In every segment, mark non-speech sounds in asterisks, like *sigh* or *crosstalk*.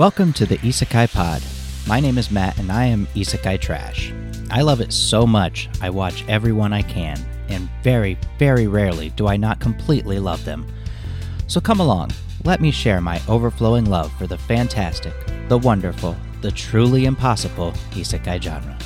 Welcome to the Isekai Pod. My name is Matt and I am Isekai Trash. I love it so much, I watch everyone I can, and very, very rarely do I not completely love them. So come along, let me share my overflowing love for the fantastic, the wonderful, the truly impossible Isekai genre.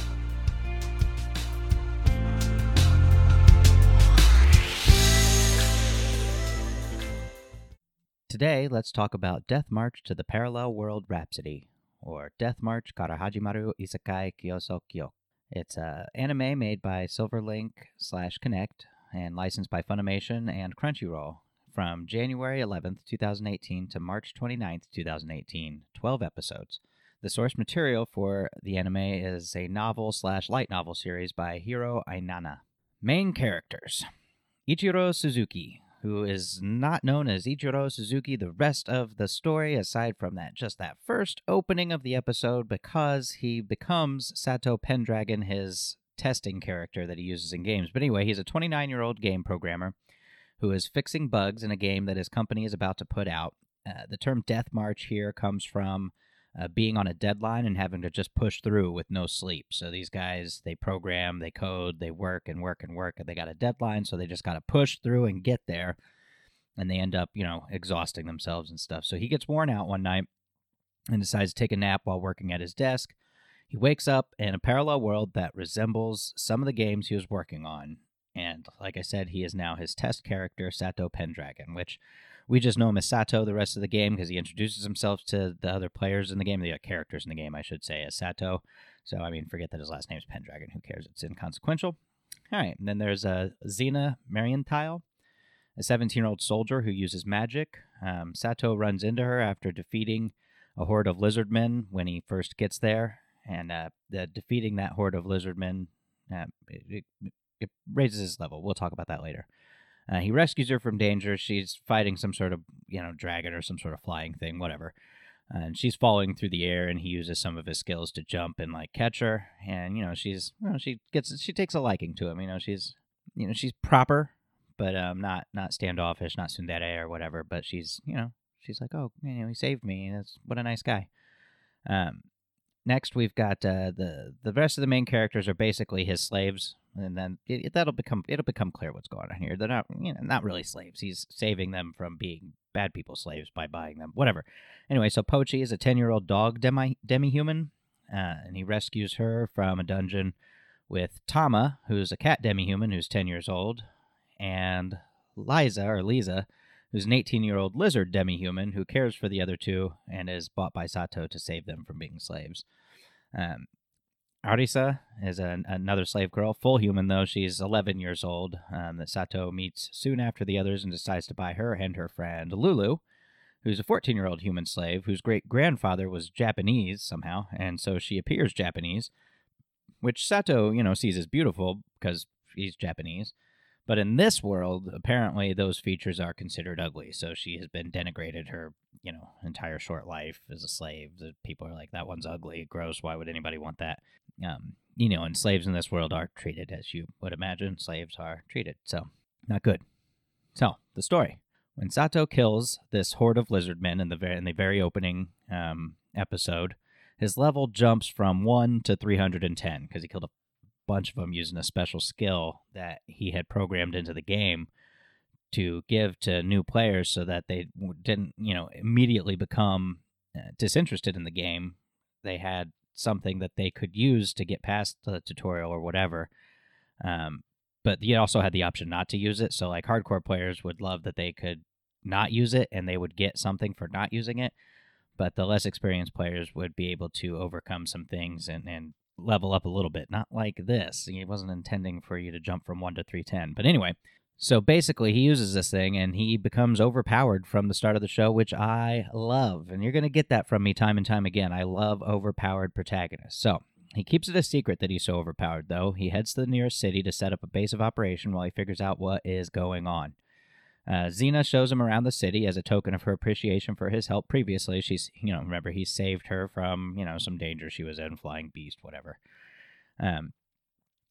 Today, let's talk about Death March to the Parallel World Rhapsody, or Death March Karahajimaru Isekai Kyoso Kyo. It's an anime made by Silverlink slash Connect and licensed by Funimation and Crunchyroll from January 11th, 2018 to March 29th, 2018, 12 episodes. The source material for the anime is a novel slash light novel series by Hiro Ainana. Main characters Ichiro Suzuki, who is not known as Ichiro Suzuki the rest of the story, aside from that, just that first opening of the episode, because he becomes Sato Pendragon, his testing character that he uses in games. But anyway, he's a 29 year old game programmer who is fixing bugs in a game that his company is about to put out. Uh, the term Death March here comes from uh, being on a deadline and having to just push through with no sleep. So these guys, they program, they code, they work and work and work, and they got a deadline, so they just got to push through and get there. And they end up, you know, exhausting themselves and stuff. So he gets worn out one night and decides to take a nap while working at his desk. He wakes up in a parallel world that resembles some of the games he was working on. And like I said, he is now his test character, Sato Pendragon, which we just know him as Sato the rest of the game because he introduces himself to the other players in the game, the uh, characters in the game, I should say, as Sato. So, I mean, forget that his last name is Pendragon. Who cares? It's inconsequential. All right. And then there's uh, Zena Marientail, a 17 year old soldier who uses magic. Um, Sato runs into her after defeating a horde of lizardmen when he first gets there. And uh, the, defeating that horde of lizardmen, uh, it, it, it raises his level. We'll talk about that later. Uh, he rescues her from danger. She's fighting some sort of, you know, dragon or some sort of flying thing, whatever. and she's falling through the air, and he uses some of his skills to jump and like catch her. And you know, she's, you know, she gets, she takes a liking to him. You know, she's, you know, she's proper, but um, not not standoffish, not tsundere or whatever. But she's, you know, she's like, oh, you know, he saved me. That's what a nice guy. Um, next we've got uh, the the rest of the main characters are basically his slaves and then it, that'll become it'll become clear what's going on here. They're not you know not really slaves. He's saving them from being bad people slaves by buying them. Whatever. Anyway, so Pochi is a ten year old dog demi demi human, uh, and he rescues her from a dungeon with Tama, who's a cat demi human who's ten years old, and Liza or Lisa, who's an eighteen year old lizard demi human who cares for the other two and is bought by Sato to save them from being slaves. Um, Arisa is an, another slave girl, full human though. She's 11 years old. Um, that Sato meets soon after the others and decides to buy her and her friend Lulu, who's a 14 year old human slave whose great grandfather was Japanese somehow, and so she appears Japanese, which Sato, you know, sees as beautiful because he's Japanese. But in this world, apparently those features are considered ugly. So she has been denigrated her, you know, entire short life as a slave. The people are like, that one's ugly, gross. Why would anybody want that? Um, you know, and slaves in this world are treated as you would imagine slaves are treated. So not good. So the story: when Sato kills this horde of lizard men in the very in the very opening um, episode, his level jumps from one to three hundred and ten because he killed a bunch of them using a special skill that he had programmed into the game to give to new players so that they didn't, you know, immediately become uh, disinterested in the game. They had something that they could use to get past the tutorial or whatever. Um, but you also had the option not to use it. So, like, hardcore players would love that they could not use it and they would get something for not using it. But the less experienced players would be able to overcome some things and, and level up a little bit. Not like this. He wasn't intending for you to jump from 1 to 310. But anyway, so basically, he uses this thing and he becomes overpowered from the start of the show, which I love. And you're going to get that from me time and time again. I love overpowered protagonists. So he keeps it a secret that he's so overpowered, though. He heads to the nearest city to set up a base of operation while he figures out what is going on. Uh, Zena shows him around the city as a token of her appreciation for his help previously. She's, you know, remember he saved her from, you know, some danger she was in, flying beast, whatever. Um,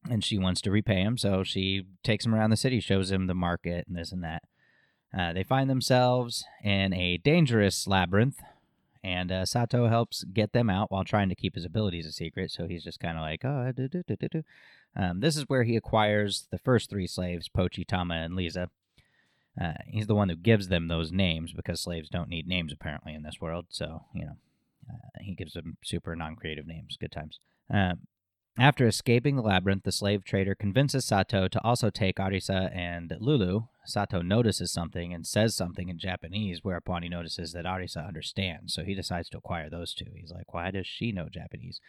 and she wants to repay him, so she takes him around the city, shows him the market and this and that. Uh, they find themselves in a dangerous labyrinth, And uh, Sato helps get them out while trying to keep his abilities a secret. So he's just kind of like, oh, do, do, do, do, do. Um, this is where he acquires the first three slaves, Pochi, Tama, and Lisa. Uh, he's the one who gives them those names because slaves don't need names apparently in this world. So, you know, uh, he gives them super non creative names. Good times. Um, after escaping the labyrinth, the slave trader convinces Sato to also take Arisa and Lulu. Sato notices something and says something in Japanese, whereupon he notices that Arisa understands, so he decides to acquire those two. He's like, Why does she know Japanese?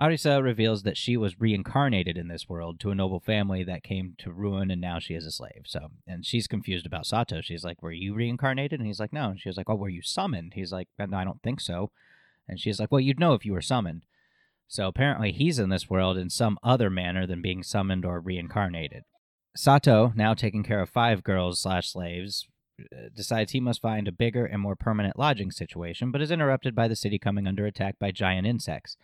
Arisa reveals that she was reincarnated in this world to a noble family that came to ruin, and now she is a slave. So, and she's confused about Sato. She's like, "Were you reincarnated?" And he's like, "No." And she was like, "Oh, were you summoned?" He's like, "No, I don't think so." And she's like, "Well, you'd know if you were summoned." So apparently he's in this world in some other manner than being summoned or reincarnated. Sato, now taking care of five girls slash slaves, uh, decides he must find a bigger and more permanent lodging situation, but is interrupted by the city coming under attack by giant insects.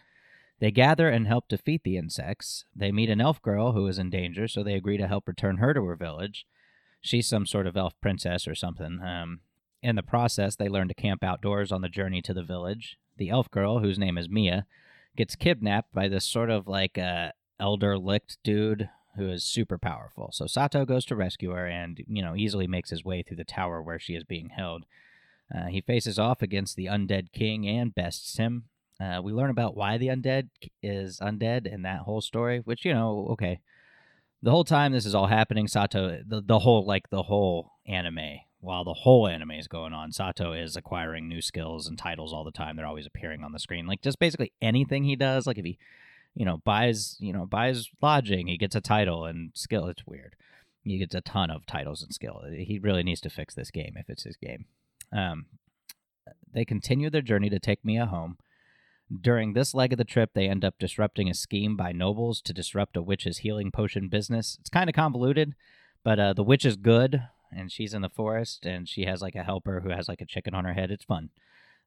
They gather and help defeat the insects. They meet an elf girl who is in danger, so they agree to help return her to her village. She's some sort of elf princess or something. Um, in the process, they learn to camp outdoors on the journey to the village. The elf girl, whose name is Mia, gets kidnapped by this sort of like uh, elder lich dude who is super powerful. So Sato goes to rescue her and, you know, easily makes his way through the tower where she is being held. Uh, he faces off against the undead king and bests him. Uh, we learn about why the undead is undead in that whole story, which, you know, okay. The whole time this is all happening, Sato, the, the whole, like, the whole anime while the whole anime is going on, Sato is acquiring new skills and titles all the time. They're always appearing on the screen. Like just basically anything he does, like if he, you know, buys, you know, buys lodging, he gets a title and skill. It's weird. He gets a ton of titles and skill. He really needs to fix this game if it's his game. Um, they continue their journey to take Mia home. During this leg of the trip, they end up disrupting a scheme by nobles to disrupt a witch's healing potion business. It's kind of convoluted, but uh, the witch is good and she's in the forest and she has like a helper who has like a chicken on her head. It's fun.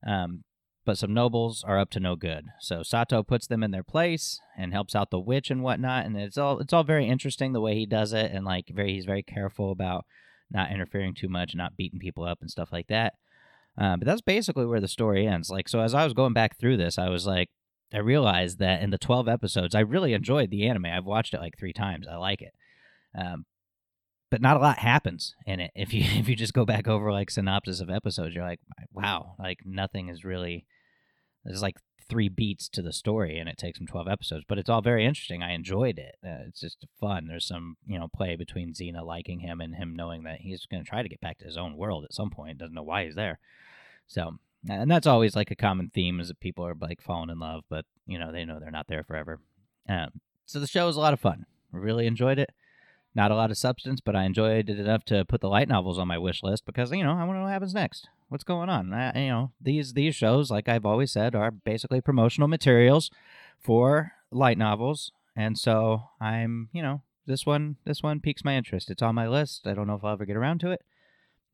Um, but some nobles are up to no good. So Sato puts them in their place and helps out the witch and whatnot. And it's all it's all very interesting the way he does it, and like very he's very careful about not interfering too much, not beating people up and stuff like that. Uh, but that's basically where the story ends. Like so, as I was going back through this, I was like, I realized that in the twelve episodes, I really enjoyed the anime. I've watched it like three times. I like it. Um, but not a lot happens in it. If you *laughs* if you just go back over like synopsis of episodes, you're like, wow, like nothing is really. There's like three beats to the story, and it takes them twelve episodes. But it's all very interesting. I enjoyed it. Uh, it's just fun. There's some you know play between Zena liking him and him knowing that he's going to try to get back to his own world at some point. Doesn't know why he's there. So, and that's always like a common theme is that people are like falling in love, but you know they know they're not there forever. Um, so the show was a lot of fun. Really enjoyed it. Not a lot of substance, but I enjoyed it enough to put the light novels on my wish list because you know I want to know what happens next. What's going on? I, you know these these shows, like I've always said, are basically promotional materials for light novels, and so I'm you know this one this one piques my interest. It's on my list. I don't know if I'll ever get around to it,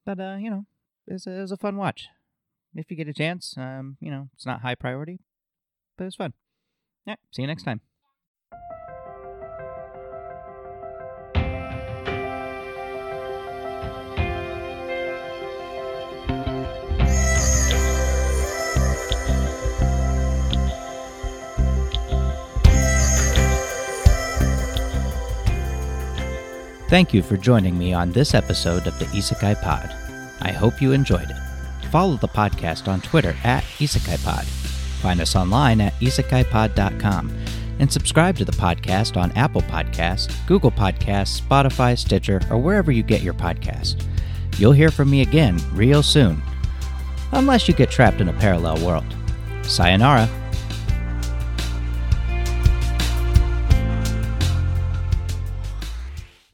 but uh, you know it's a, it's a fun watch. If you get a chance, um, you know it's not high priority, but it's fun. Yeah, see you next time. Thank you for joining me on this episode of the Isekai Pod. I hope you enjoyed it. Follow the podcast on Twitter at Isekai Pod. Find us online at isekai-pod.com and subscribe to the podcast on Apple Podcasts, Google Podcasts, Spotify, Stitcher, or wherever you get your podcast. You'll hear from me again real soon, unless you get trapped in a parallel world. Sayonara.